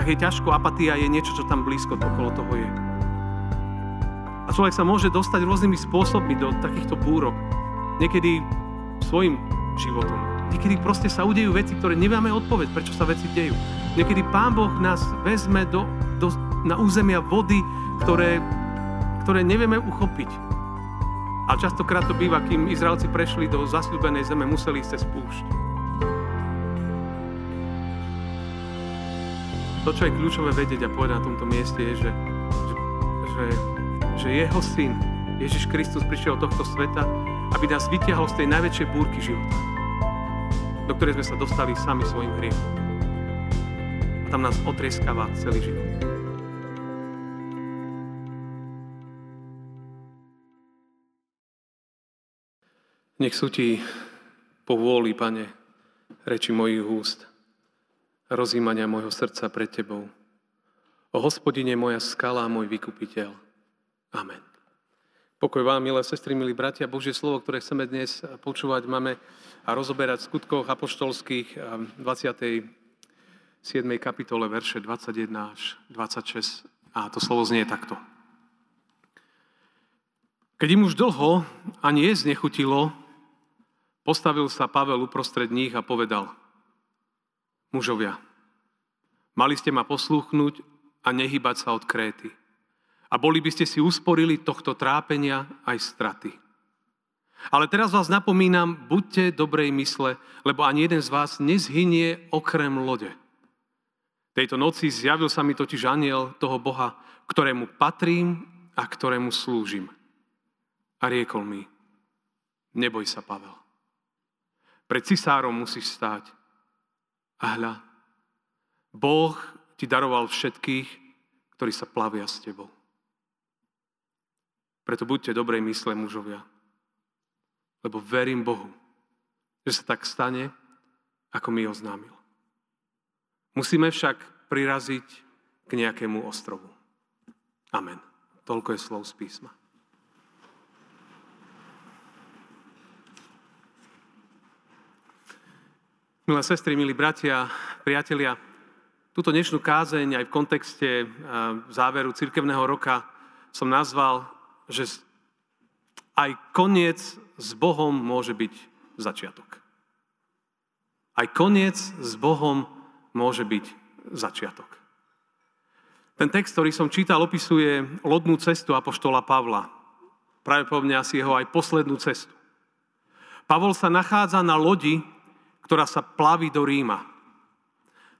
tak je ťažko, apatia je niečo, čo tam blízko okolo toho je. A človek sa môže dostať rôznymi spôsobmi do takýchto búrok. Niekedy svojim životom. Niekedy proste sa udejú veci, ktoré nevieme odpoveď, prečo sa veci dejú. Niekedy Pán Boh nás vezme do, do, na územia vody, ktoré, ktoré nevieme uchopiť. A častokrát to býva, kým Izraelci prešli do zasľúbenej zeme, museli ísť cez púšť. To, čo je kľúčové vedieť a povedať na tomto mieste, je, že, že, že že jeho syn, Ježiš Kristus, prišiel do tohto sveta, aby nás vytiahol z tej najväčšej búrky života, do ktorej sme sa dostali sami svojim hriechom. A tam nás otrieskáva celý život. Nech sú ti povôli, Pane, reči mojich úst, rozímania môjho srdca pred Tebou. O hospodine moja skala môj vykupiteľ. Amen. Pokoj vám, milé sestry, milí bratia. Božie slovo, ktoré chceme dnes počúvať, máme a rozoberať v skutkoch apoštolských 27. kapitole, verše 21 až 26. A to slovo znie takto. Keď im už dlho ani jesť nechutilo, postavil sa Pavel uprostred nich a povedal, mužovia, mali ste ma poslúchnuť a nehybať sa od Kréty a boli by ste si usporili tohto trápenia aj straty. Ale teraz vás napomínam, buďte dobrej mysle, lebo ani jeden z vás nezhynie okrem lode. Tejto noci zjavil sa mi totiž aniel toho Boha, ktorému patrím a ktorému slúžim. A riekol mi, neboj sa, Pavel. Pred cisárom musíš stáť. A hľa, Boh ti daroval všetkých, ktorí sa plavia s tebou. Preto buďte dobrej mysle, mužovia. Lebo verím Bohu, že sa tak stane, ako mi oznámil. Musíme však priraziť k nejakému ostrovu. Amen. Toľko je slov z písma. Milé sestry, milí bratia, priatelia, túto dnešnú kázeň aj v kontexte záveru cirkevného roka som nazval že aj koniec s Bohom môže byť začiatok. Aj koniec s Bohom môže byť začiatok. Ten text, ktorý som čítal, opisuje lodnú cestu Apoštola Pavla. Pravdepodobne asi jeho aj poslednú cestu. Pavol sa nachádza na lodi, ktorá sa plaví do Ríma.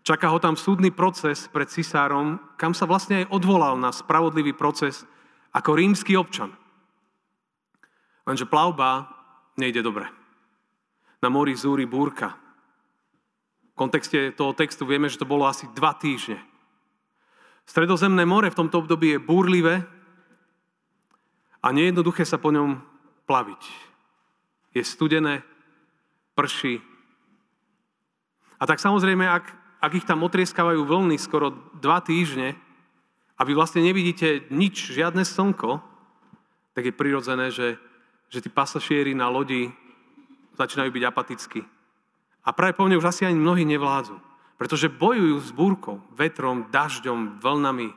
Čaká ho tam súdny proces pred cisárom, kam sa vlastne aj odvolal na spravodlivý proces ako rímsky občan. Lenže plavba nejde dobre. Na mori zúri búrka. V kontexte toho textu vieme, že to bolo asi dva týždne. Stredozemné more v tomto období je búrlivé a nejednoduché sa po ňom plaviť. Je studené, prší. A tak samozrejme, ak, ak ich tam otrieskávajú vlny skoro dva týždne, a vy vlastne nevidíte nič, žiadne slnko, tak je prirodzené, že, že tí pasašieri na lodi začínajú byť apatickí. A práve po mne už asi ani mnohí nevládzu. Pretože bojujú s búrkou, vetrom, dažďom, vlnami,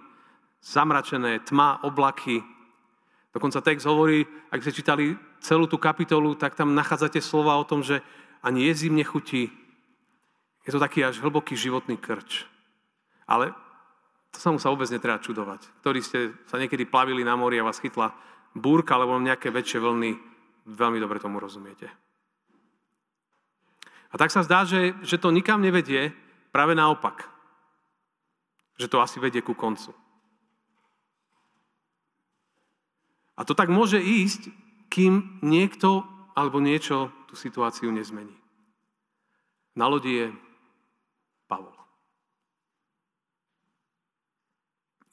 zamračené, tma, oblaky. Dokonca text hovorí, ak ste čítali celú tú kapitolu, tak tam nachádzate slova o tom, že ani jezím nechutí. Je to taký až hlboký životný krč. Ale to sa mu sa vôbec netreba čudovať. Ktorí ste sa niekedy plavili na mori a vás chytla búrka alebo nejaké väčšie vlny, veľmi dobre tomu rozumiete. A tak sa zdá, že, že to nikam nevedie, práve naopak. Že to asi vedie ku koncu. A to tak môže ísť, kým niekto alebo niečo tú situáciu nezmení. Na lodi je Pavol.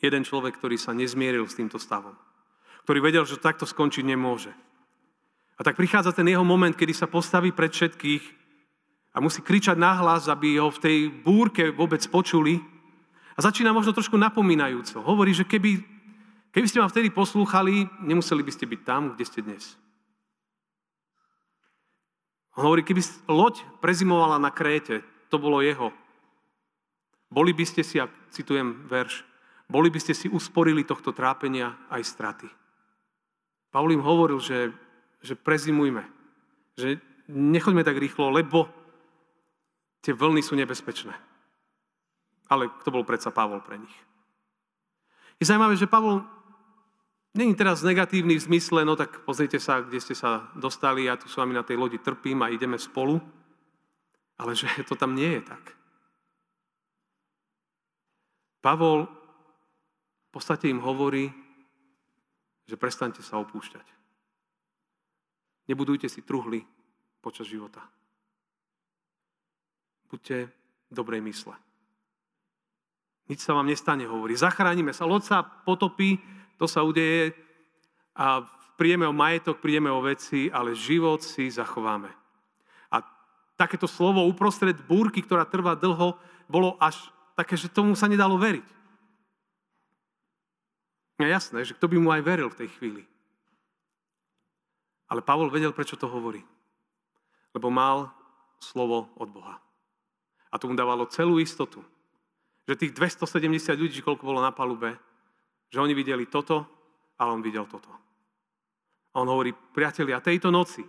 Jeden človek, ktorý sa nezmieril s týmto stavom. Ktorý vedel, že takto skončiť nemôže. A tak prichádza ten jeho moment, kedy sa postaví pred všetkých a musí kričať nahlas, aby ho v tej búrke vôbec počuli. A začína možno trošku napomínajúco. Hovorí, že keby, keby ste ma vtedy poslúchali, nemuseli by ste byť tam, kde ste dnes. On hovorí, keby loď prezimovala na Kréte, to bolo jeho Boli by ste si, a citujem verš, boli by ste si usporili tohto trápenia aj straty. Pavol im hovoril, že, že prezimujme, že nechoďme tak rýchlo, lebo tie vlny sú nebezpečné. Ale to bol predsa Pavol pre nich. Je zaujímavé, že Pavol není teraz negatívny v zmysle, no tak pozrite sa, kde ste sa dostali, ja tu s vami na tej lodi trpím a ideme spolu. Ale že to tam nie je tak. Pavol v podstate im hovorí, že prestaňte sa opúšťať. Nebudujte si truhly počas života. Buďte dobrej mysle. Nič sa vám nestane, hovorí. Zachránime sa. Loď sa potopí, to sa udeje a príjeme o majetok, príjeme o veci, ale život si zachováme. A takéto slovo uprostred búrky, ktorá trvá dlho, bolo až také, že tomu sa nedalo veriť. Je jasné, že kto by mu aj veril v tej chvíli. Ale Pavol vedel, prečo to hovorí. Lebo mal slovo od Boha. A to mu dávalo celú istotu, že tých 270 ľudí, koľko bolo na palube, že oni videli toto, ale on videl toto. A on hovorí, priatelia, tejto noci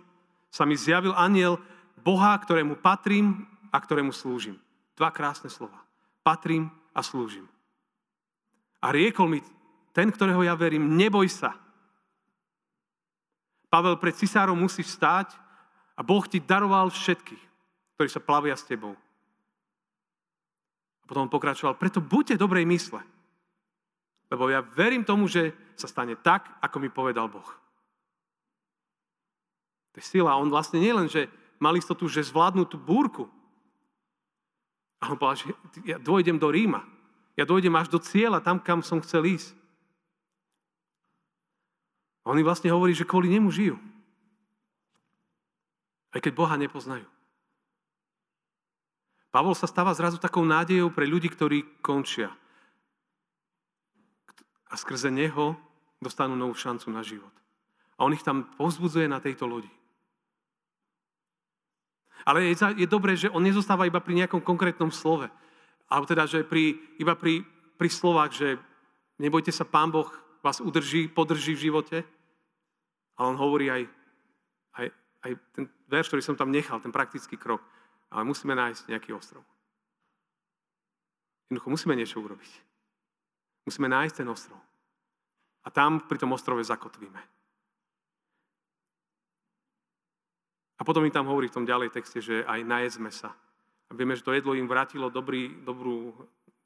sa mi zjavil aniel Boha, ktorému patrím a ktorému slúžim. Dva krásne slova. Patrím a slúžim. A riekol mi, ten, ktorého ja verím, neboj sa. Pavel, pred cisárom musíš stáť a Boh ti daroval všetkých, ktorí sa plavia s tebou. A potom on pokračoval, preto buďte dobrej mysle. Lebo ja verím tomu, že sa stane tak, ako mi povedal Boh. To je sila. On vlastne nielen, že mal istotu, že zvládnu tú búrku, a on povedal, že ja dojdem do Ríma. Ja dojdem až do cieľa, tam, kam som chcel ísť. A oni vlastne hovorí, že kvôli nemu žijú. Aj keď Boha nepoznajú. Pavol sa stáva zrazu takou nádejou pre ľudí, ktorí končia. A skrze neho dostanú novú šancu na život. A on ich tam povzbudzuje na tejto lodi. Ale je, je dobré, že on nezostáva iba pri nejakom konkrétnom slove. Alebo teda, že pri, iba pri, pri slovách, že nebojte sa, Pán Boh vás udrží, podrží v živote. Ale on hovorí aj, aj, aj ten verš, ktorý som tam nechal, ten praktický krok. Ale musíme nájsť nejaký ostrov. Jednoducho musíme niečo urobiť. Musíme nájsť ten ostrov. A tam pri tom ostrove zakotvíme. A potom mi tam hovorí v tom ďalej texte, že aj najedzme sa. A vieme, že to jedlo im vrátilo dobrý, dobrú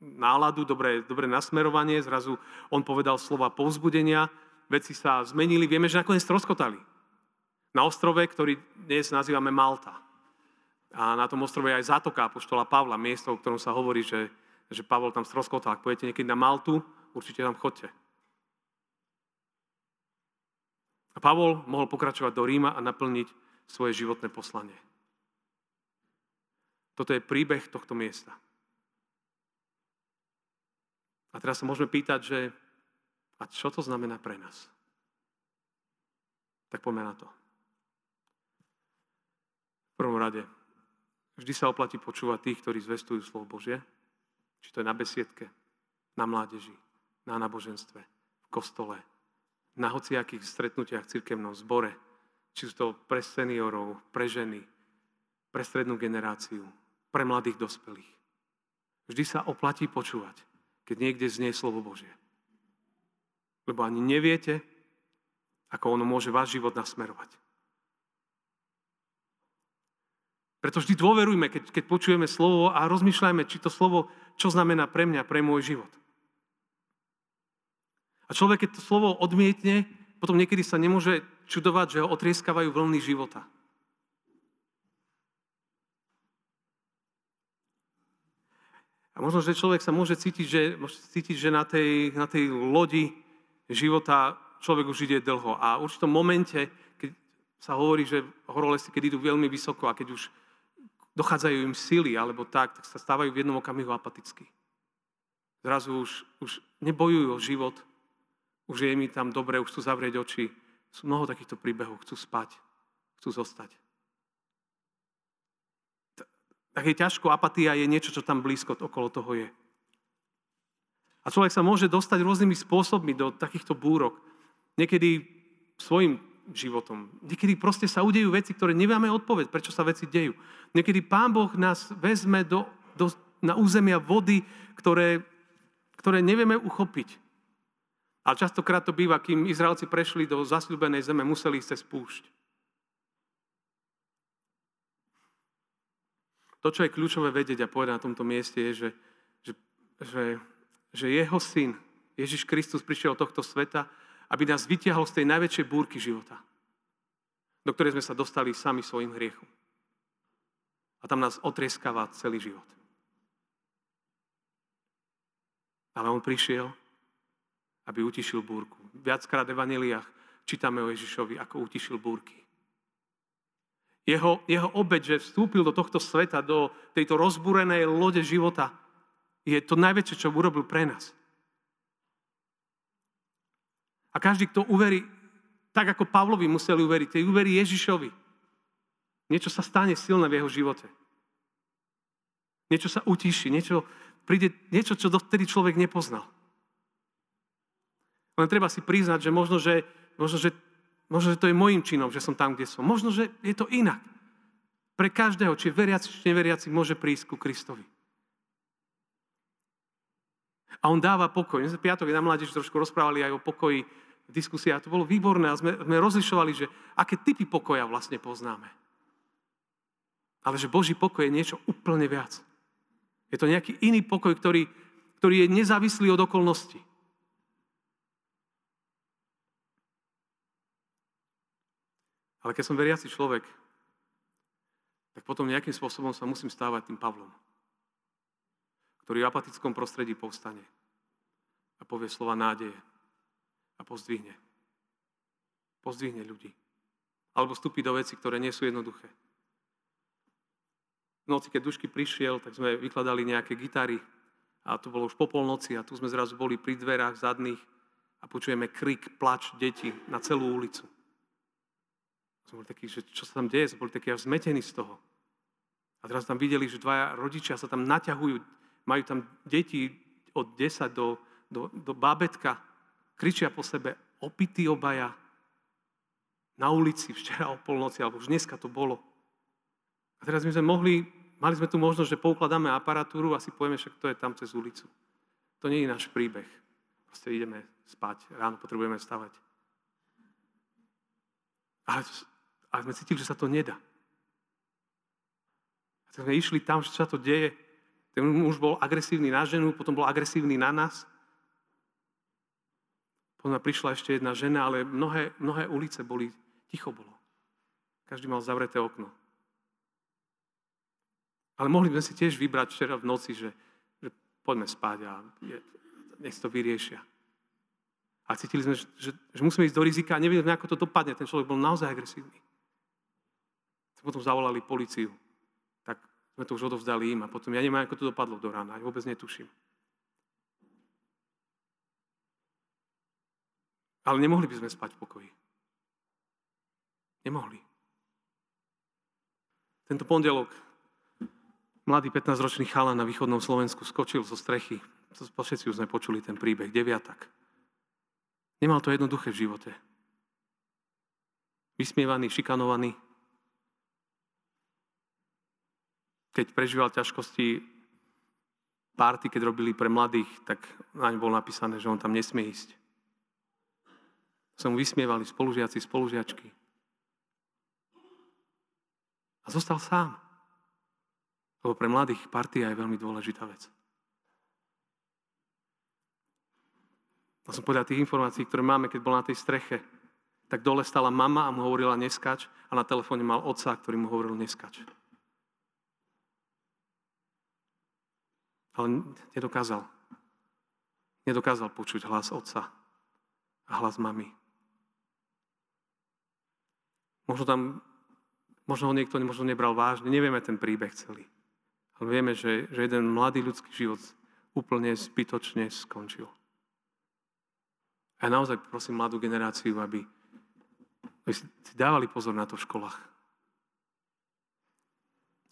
náladu, dobré, dobré nasmerovanie. Zrazu on povedal slova povzbudenia, veci sa zmenili. Vieme, že nakoniec troskotali. Na ostrove, ktorý dnes nazývame Malta. A na tom ostrove je aj zátoka apoštola Pavla, miesto, o ktorom sa hovorí, že, že Pavol tam stroskotal. Ak pôjdete niekedy na Maltu, určite tam chodte. A Pavol mohol pokračovať do Ríma a naplniť svoje životné poslanie. Toto je príbeh tohto miesta. A teraz sa môžeme pýtať, že a čo to znamená pre nás? Tak poďme na to. V prvom rade, Vždy sa oplatí počúvať tých, ktorí zvestujú slovo Božie. Či to je na besiedke, na mládeži, na náboženstve, v kostole, na hociakých stretnutiach v cirkevnom zbore, či sú to pre seniorov, pre ženy, pre strednú generáciu, pre mladých dospelých. Vždy sa oplatí počúvať, keď niekde znie slovo Božie. Lebo ani neviete, ako ono môže váš život nasmerovať. Preto vždy dôverujme, keď, keď počujeme slovo a rozmýšľajme, či to slovo, čo znamená pre mňa, pre môj život. A človek, keď to slovo odmietne, potom niekedy sa nemôže čudovať, že ho otrieskávajú vlny života. A možno, že človek sa môže cítiť, že, môže cítiť, že na, tej, na tej lodi života človek už ide dlho. A v určitom momente, keď sa hovorí, že horolesy, keď idú veľmi vysoko a keď už dochádzajú im sily alebo tak, tak sa stávajú v jednom okamihu apatickí. Zrazu už, už nebojujú o život, už je mi tam dobre, už chcú zavrieť oči. Sú mnoho takýchto príbehov, chcú spať, chcú zostať. Tak je ťažko, apatia je niečo, čo tam blízko okolo toho je. A človek sa môže dostať rôznymi spôsobmi do takýchto búrok. Niekedy svojim životom. Niekedy proste sa udejú veci, ktoré nevieme odpoveď, prečo sa veci dejú. Niekedy Pán Boh nás vezme do, do, na územia vody, ktoré, ktoré nevieme uchopiť. Ale častokrát to býva, kým Izraelci prešli do zasľubenej zeme, museli ísť cez púšť. To, čo je kľúčové vedieť a povedať na tomto mieste, je, že, že, že, že jeho syn, Ježiš Kristus, prišiel do tohto sveta, aby nás vytiahol z tej najväčšej búrky života, do ktorej sme sa dostali sami svojim hriechom. A tam nás otrieskáva celý život. Ale on prišiel, aby utišil búrku. Viackrát v Evaneliách čítame o Ježišovi, ako utišil búrky. Jeho, jeho obeď, že vstúpil do tohto sveta, do tejto rozbúrenej lode života, je to najväčšie, čo urobil pre nás. A každý, kto uverí, tak ako Pavlovi museli uveriť, tej uverí Ježišovi. Niečo sa stane silné v jeho živote. Niečo sa utíši, niečo, príde niečo, čo dovtedy človek nepoznal. Len treba si priznať, že možno, že, možno, že Možno, že to je môjim činom, že som tam, kde som. Možno, že je to inak. Pre každého, či veriaci, či neveriaci, môže prísť ku Kristovi. A on dáva pokoj. My sme piatok na mládež trošku rozprávali aj o pokoji v diskusii a to bolo výborné a sme, sme rozlišovali, že aké typy pokoja vlastne poznáme. Ale že Boží pokoj je niečo úplne viac. Je to nejaký iný pokoj, ktorý, ktorý je nezávislý od okolností. Ale keď som veriaci človek, tak potom nejakým spôsobom sa musím stávať tým Pavlom, ktorý v apatickom prostredí povstane a povie slova nádeje a pozdvihne. Pozdvihne ľudí. Alebo vstúpi do veci, ktoré nie sú jednoduché. V noci, keď Dušky prišiel, tak sme vykladali nejaké gitary a to bolo už po polnoci a tu sme zrazu boli pri dverách zadných a počujeme krik, plač detí na celú ulicu. Sme boli takí, že čo sa tam deje, sme boli takí až zmetení z toho. A teraz tam videli, že dvaja rodičia sa tam naťahujú, majú tam deti od 10 do, do, do bábetka, kričia po sebe, opití obaja, na ulici včera o polnoci, alebo už dneska to bolo. A teraz my sme mohli, mali sme tu možnosť, že poukladáme aparatúru a si povieme, však to je tam cez ulicu. To nie je náš príbeh. Proste ideme spať, ráno potrebujeme stavať. Ale a sme cítili, že sa to nedá. A sme išli tam, že sa to deje. Ten muž bol agresívny na ženu, potom bol agresívny na nás. Potom prišla ešte jedna žena, ale mnohé, mnohé ulice boli, ticho bolo. Každý mal zavreté okno. Ale mohli sme si tiež vybrať včera v noci, že, že poďme spať a je, nech to vyriešia. A cítili sme, že, že, že musíme ísť do rizika a nevedeli, ako to dopadne. Ten človek bol naozaj agresívny potom zavolali policiu. Tak sme to už odovzdali im a potom ja neviem, ako to dopadlo do rána, ja vôbec netuším. Ale nemohli by sme spať v pokoji. Nemohli. Tento pondelok mladý 15-ročný chala na východnom Slovensku skočil zo strechy. Všetci už sme počuli ten príbeh, deviatak. Nemal to jednoduché v živote. Vysmievaný, šikanovaný, keď prežíval ťažkosti párty, keď robili pre mladých, tak naň bolo napísané, že on tam nesmie ísť. Sa mu vysmievali spolužiaci, spolužiačky. A zostal sám. Lebo pre mladých partia je veľmi dôležitá vec. A som podľa tých informácií, ktoré máme, keď bol na tej streche, tak dole stala mama a mu hovorila neskač a na telefóne mal otca, ktorý mu hovoril neskač. Ale nedokázal. Nedokázal počuť hlas otca a hlas mamy. Možno tam, možno ho niekto možno nebral vážne, nevieme ten príbeh celý. Ale vieme, že, že jeden mladý ľudský život úplne zbytočne skončil. A ja naozaj prosím mladú generáciu, aby, aby si dávali pozor na to v školách.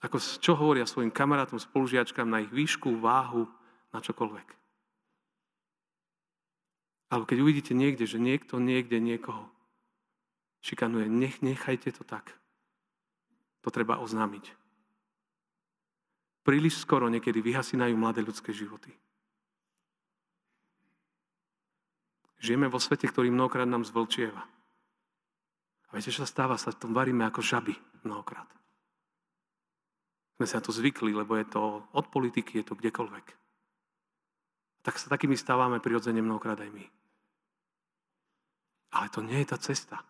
Ako čo hovoria svojim kamarátom, spolužiačkám na ich výšku, váhu, na čokoľvek. Alebo keď uvidíte niekde, že niekto niekde niekoho šikanuje, nech, nechajte to tak. To treba oznámiť. Príliš skoro niekedy vyhasínajú mladé ľudské životy. Žijeme vo svete, ktorý mnohokrát nám zvlčieva. A viete, čo sa stáva? Sa v tom varíme ako žaby mnohokrát. Sme sa na to zvykli, lebo je to od politiky, je to kdekoľvek. Tak sa takými stávame prirodzene mnohokrát aj my. Ale to nie je tá cesta.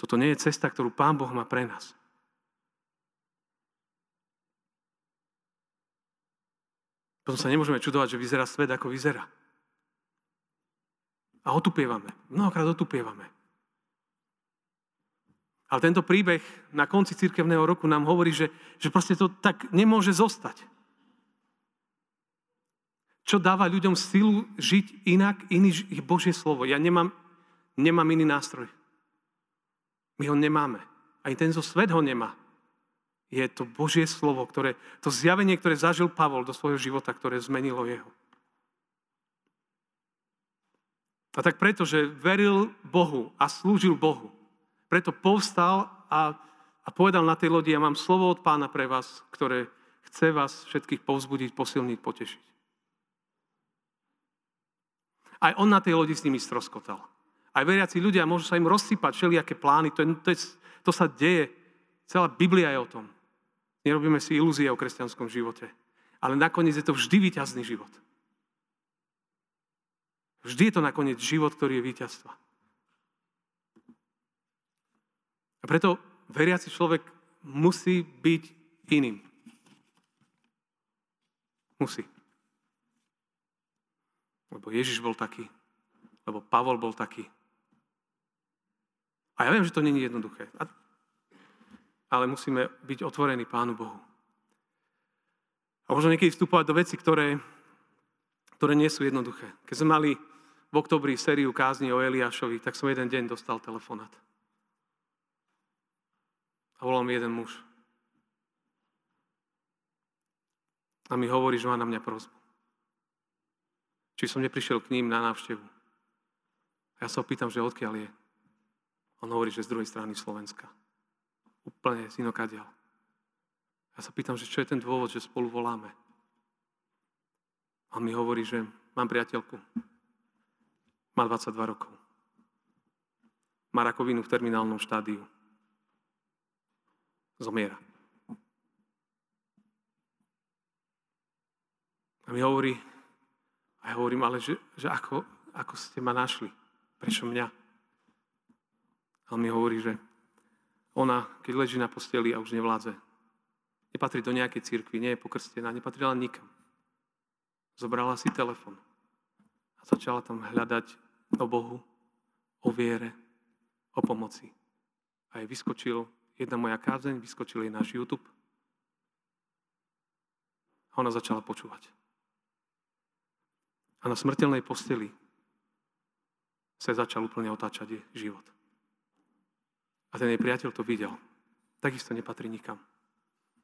Toto nie je cesta, ktorú Pán Boh má pre nás. Potom sa nemôžeme čudovať, že vyzerá svet, ako vyzerá. A otupievame. Mnohokrát otupievame. Ale tento príbeh na konci cirkevného roku nám hovorí, že, že proste to tak nemôže zostať. Čo dáva ľuďom silu žiť inak, iný ich Božie slovo. Ja nemám, nemám iný nástroj. My ho nemáme. Ani ten svet ho nemá. Je to Božie slovo, ktoré, to zjavenie, ktoré zažil Pavol do svojho života, ktoré zmenilo jeho. A tak preto, že veril Bohu a slúžil Bohu, preto povstal a, a povedal na tej lodi, ja mám slovo od pána pre vás, ktoré chce vás všetkých povzbudiť, posilniť, potešiť. Aj on na tej lodi s nimi stroskotal. Aj veriaci ľudia, môžu sa im rozsypať všelijaké plány, to, je, to, je, to sa deje. Celá Biblia je o tom. Nerobíme si ilúzie o kresťanskom živote. Ale nakoniec je to vždy výťazný život. Vždy je to nakoniec život, ktorý je víťazstva. A preto veriaci človek musí byť iným. Musí. Lebo Ježiš bol taký. Lebo Pavol bol taký. A ja viem, že to je jednoduché. Ale musíme byť otvorení Pánu Bohu. A možno niekedy vstupovať do veci, ktoré, ktoré nie sú jednoduché. Keď sme mali v oktobri sériu kázni o Eliášovi, tak som jeden deň dostal telefonát. A volal mi jeden muž. A mi hovorí, že má na mňa prozbu. Či som neprišiel k ním na návštevu. A ja sa opýtam, že odkiaľ je. On hovorí, že z druhej strany Slovenska. Úplne z inokadiaľ. Ja sa pýtam, že čo je ten dôvod, že spolu voláme. On mi hovorí, že mám priateľku, má 22 rokov. Má rakovinu v terminálnom štádiu. Zomiera. A mi hovorí, a ja hovorím, ale že, že ako, ako ste ma našli? Prečo mňa? A on mi hovorí, že ona, keď leží na posteli a už nevládze, nepatrí do nejakej cirkvi, nie je pokrstená, nepatrila nikam. Zobrala si telefon a začala tam hľadať o Bohu, o viere, o pomoci. A jej vyskočil jedna moja kázeň, vyskočil jej náš YouTube. A ona začala počúvať. A na smrteľnej posteli sa začal úplne otáčať jej život. A ten jej priateľ to videl. Takisto nepatrí nikam.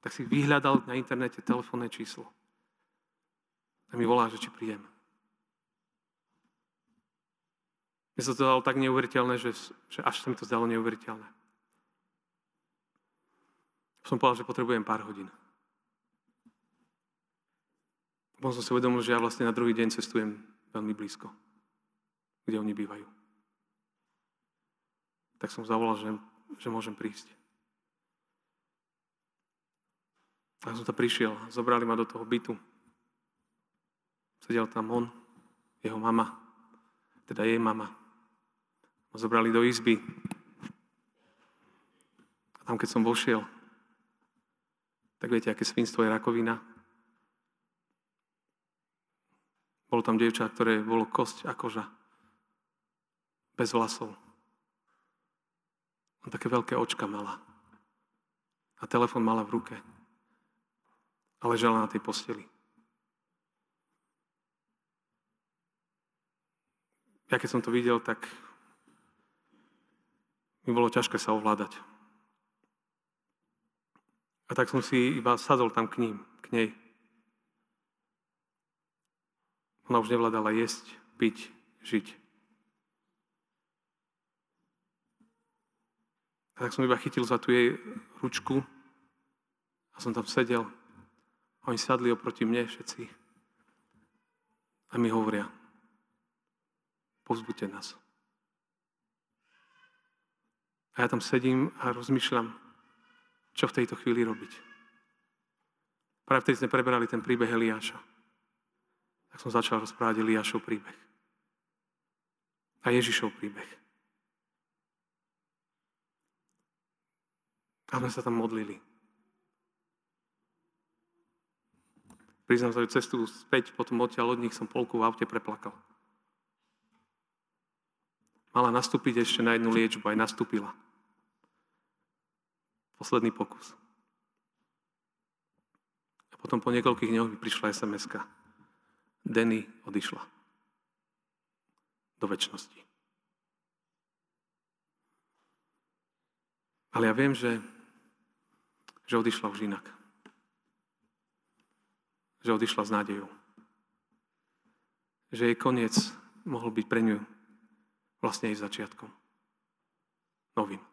Tak si vyhľadal na internete telefónne číslo. A mi volá, že či prídem. Mne sa to dalo tak neuveriteľné, že, že až sa mi to zdalo neuveriteľné. Som povedal, že potrebujem pár hodín. Potom som si uvedomil, že ja vlastne na druhý deň cestujem veľmi blízko, kde oni bývajú. Tak som zavolal, že, že môžem prísť. A som tam prišiel, zobrali ma do toho bytu. Sedel tam on, jeho mama, teda jej mama ma zobrali do izby. A tam, keď som vošiel, tak viete, aké svinstvo je rakovina. Bolo tam dievča, ktoré bolo kosť a koža. Bez vlasov. A také veľké očka mala. A telefon mala v ruke. A ležala na tej posteli. Ja keď som to videl, tak mi bolo ťažké sa ovládať. A tak som si iba sadol tam k ním, k nej. Ona už nevládala jesť, piť, žiť. A tak som iba chytil za tú jej ručku a som tam sedel. Oni sadli oproti mne všetci. A mi hovoria, povzbuďte nás. A ja tam sedím a rozmýšľam, čo v tejto chvíli robiť. Práve vtedy sme preberali ten príbeh Eliáša. Tak som začal rozprávať Eliášov príbeh. A Ježišov príbeh. A sme sa tam modlili. Priznám sa, že cestu späť potom odtiaľ od nich som polku v aute preplakal. Mala nastúpiť ešte na jednu liečbu, aj nastúpila. Posledný pokus. A potom po niekoľkých dňoch mi prišla sms. Denny odišla. Do väčšnosti. Ale ja viem, že, že odišla už inak. Že odišla s nádejou. Že jej koniec mohol byť pre ňu vlastne aj začiatkom. Novým.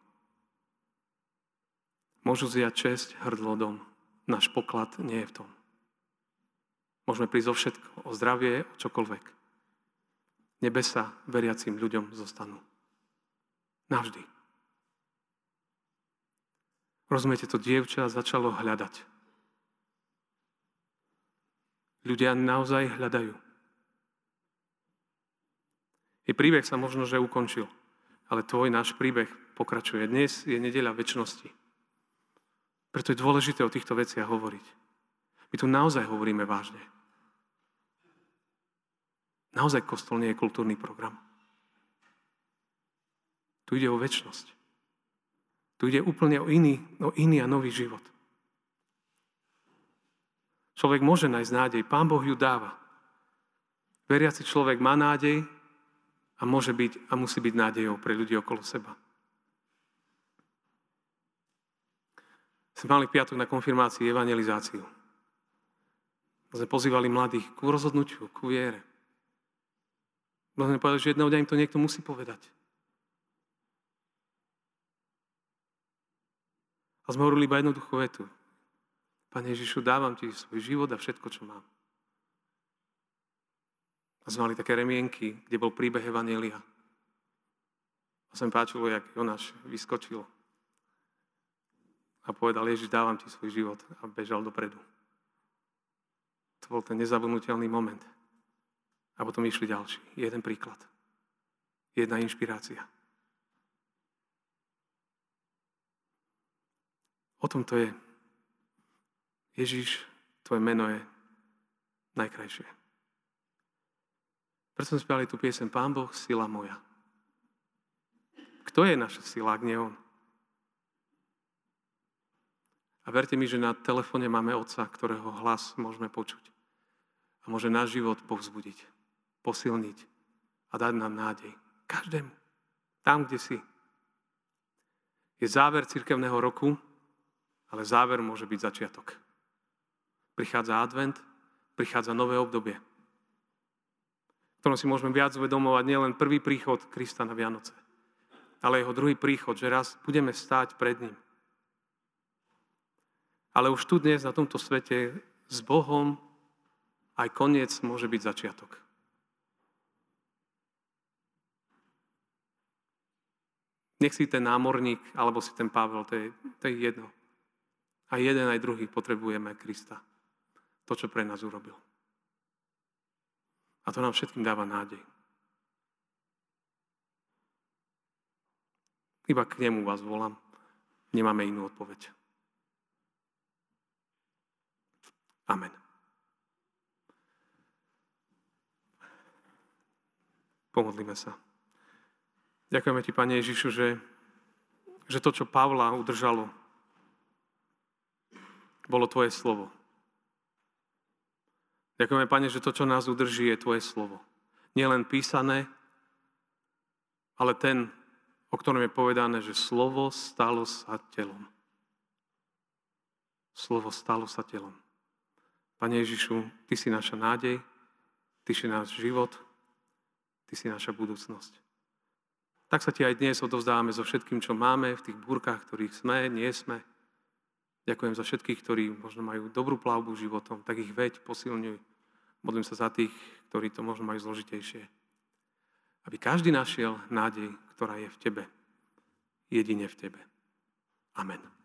Môžu zjať česť hrdlodom. Náš poklad nie je v tom. Môžeme prísť o všetko, o zdravie, o čokoľvek. Nebesa veriacim ľuďom zostanú. Navždy. Rozumiete, to dievča začalo hľadať. Ľudia naozaj hľadajú. I príbeh sa možno, že ukončil. Ale tvoj, náš príbeh pokračuje. Dnes je nedeľa väčšnosti. Preto je dôležité o týchto veciach hovoriť. My tu naozaj hovoríme vážne. Naozaj kostol nie je kultúrny program. Tu ide o väčšnosť. Tu ide úplne o iný, o iný a nový život. Človek môže nájsť nádej. Pán Boh ju dáva. Veriaci človek má nádej, a môže byť a musí byť nádejou pre ľudí okolo seba. Sme mali piatok na konfirmácii evangelizáciu. Sme pozývali mladých k rozhodnutiu, ku viere. Sme povedali, že jedného dňa im to niekto musí povedať. A sme hovorili iba jednoduchú vetu. Pane Ježišu, dávam ti svoj život a všetko, čo mám. A sme mali také remienky, kde bol príbeh Evanielia. A sa mi páčilo, jak Jonáš vyskočil a povedal, Ježiš, dávam ti svoj život a bežal dopredu. To bol ten nezabudnutelný moment. A potom išli ďalší. Jeden príklad. Jedna inšpirácia. O tom to je. Ježiš, tvoje meno je najkrajšie. Preto sme spiali tú piesem Pán Boh, sila moja. Kto je naša sila, ak nie On? A verte mi, že na telefóne máme Otca, ktorého hlas môžeme počuť. A môže náš život povzbudiť, posilniť a dať nám nádej. Každému. Tam, kde si. Je záver cirkevného roku, ale záver môže byť začiatok. Prichádza advent, prichádza nové obdobie ktorom si môžeme viac uvedomovať nielen prvý príchod Krista na Vianoce, ale jeho druhý príchod, že raz budeme stáť pred ním. Ale už tu dnes na tomto svete s Bohom aj koniec môže byť začiatok. Nech si ten námorník, alebo si ten Pavel, to je, to je jedno. A jeden aj druhý potrebujeme Krista. To, čo pre nás urobil. A to nám všetkým dáva nádej. Iba k nemu vás volám. Nemáme inú odpoveď. Amen. Pomodlíme sa. Ďakujeme Ti, Pane Ježišu, že, že to, čo Pavla udržalo, bolo Tvoje slovo. Ďakujeme, Pane, že to, čo nás udrží, je Tvoje slovo. Nielen písané, ale ten, o ktorom je povedané, že slovo stalo sa telom. Slovo stalo sa telom. Pane Ježišu, Ty si naša nádej, Ty si náš život Ty si naša budúcnosť. Tak sa ti aj dnes odovzdávame so všetkým, čo máme v tých búrkach, ktorých sme, nie sme. Ďakujem za všetkých, ktorí možno majú dobrú plavbu životom, tak ich veď, posilňuj. Modlím sa za tých, ktorí to možno majú zložitejšie. Aby každý našiel nádej, ktorá je v tebe. Jedine v tebe. Amen.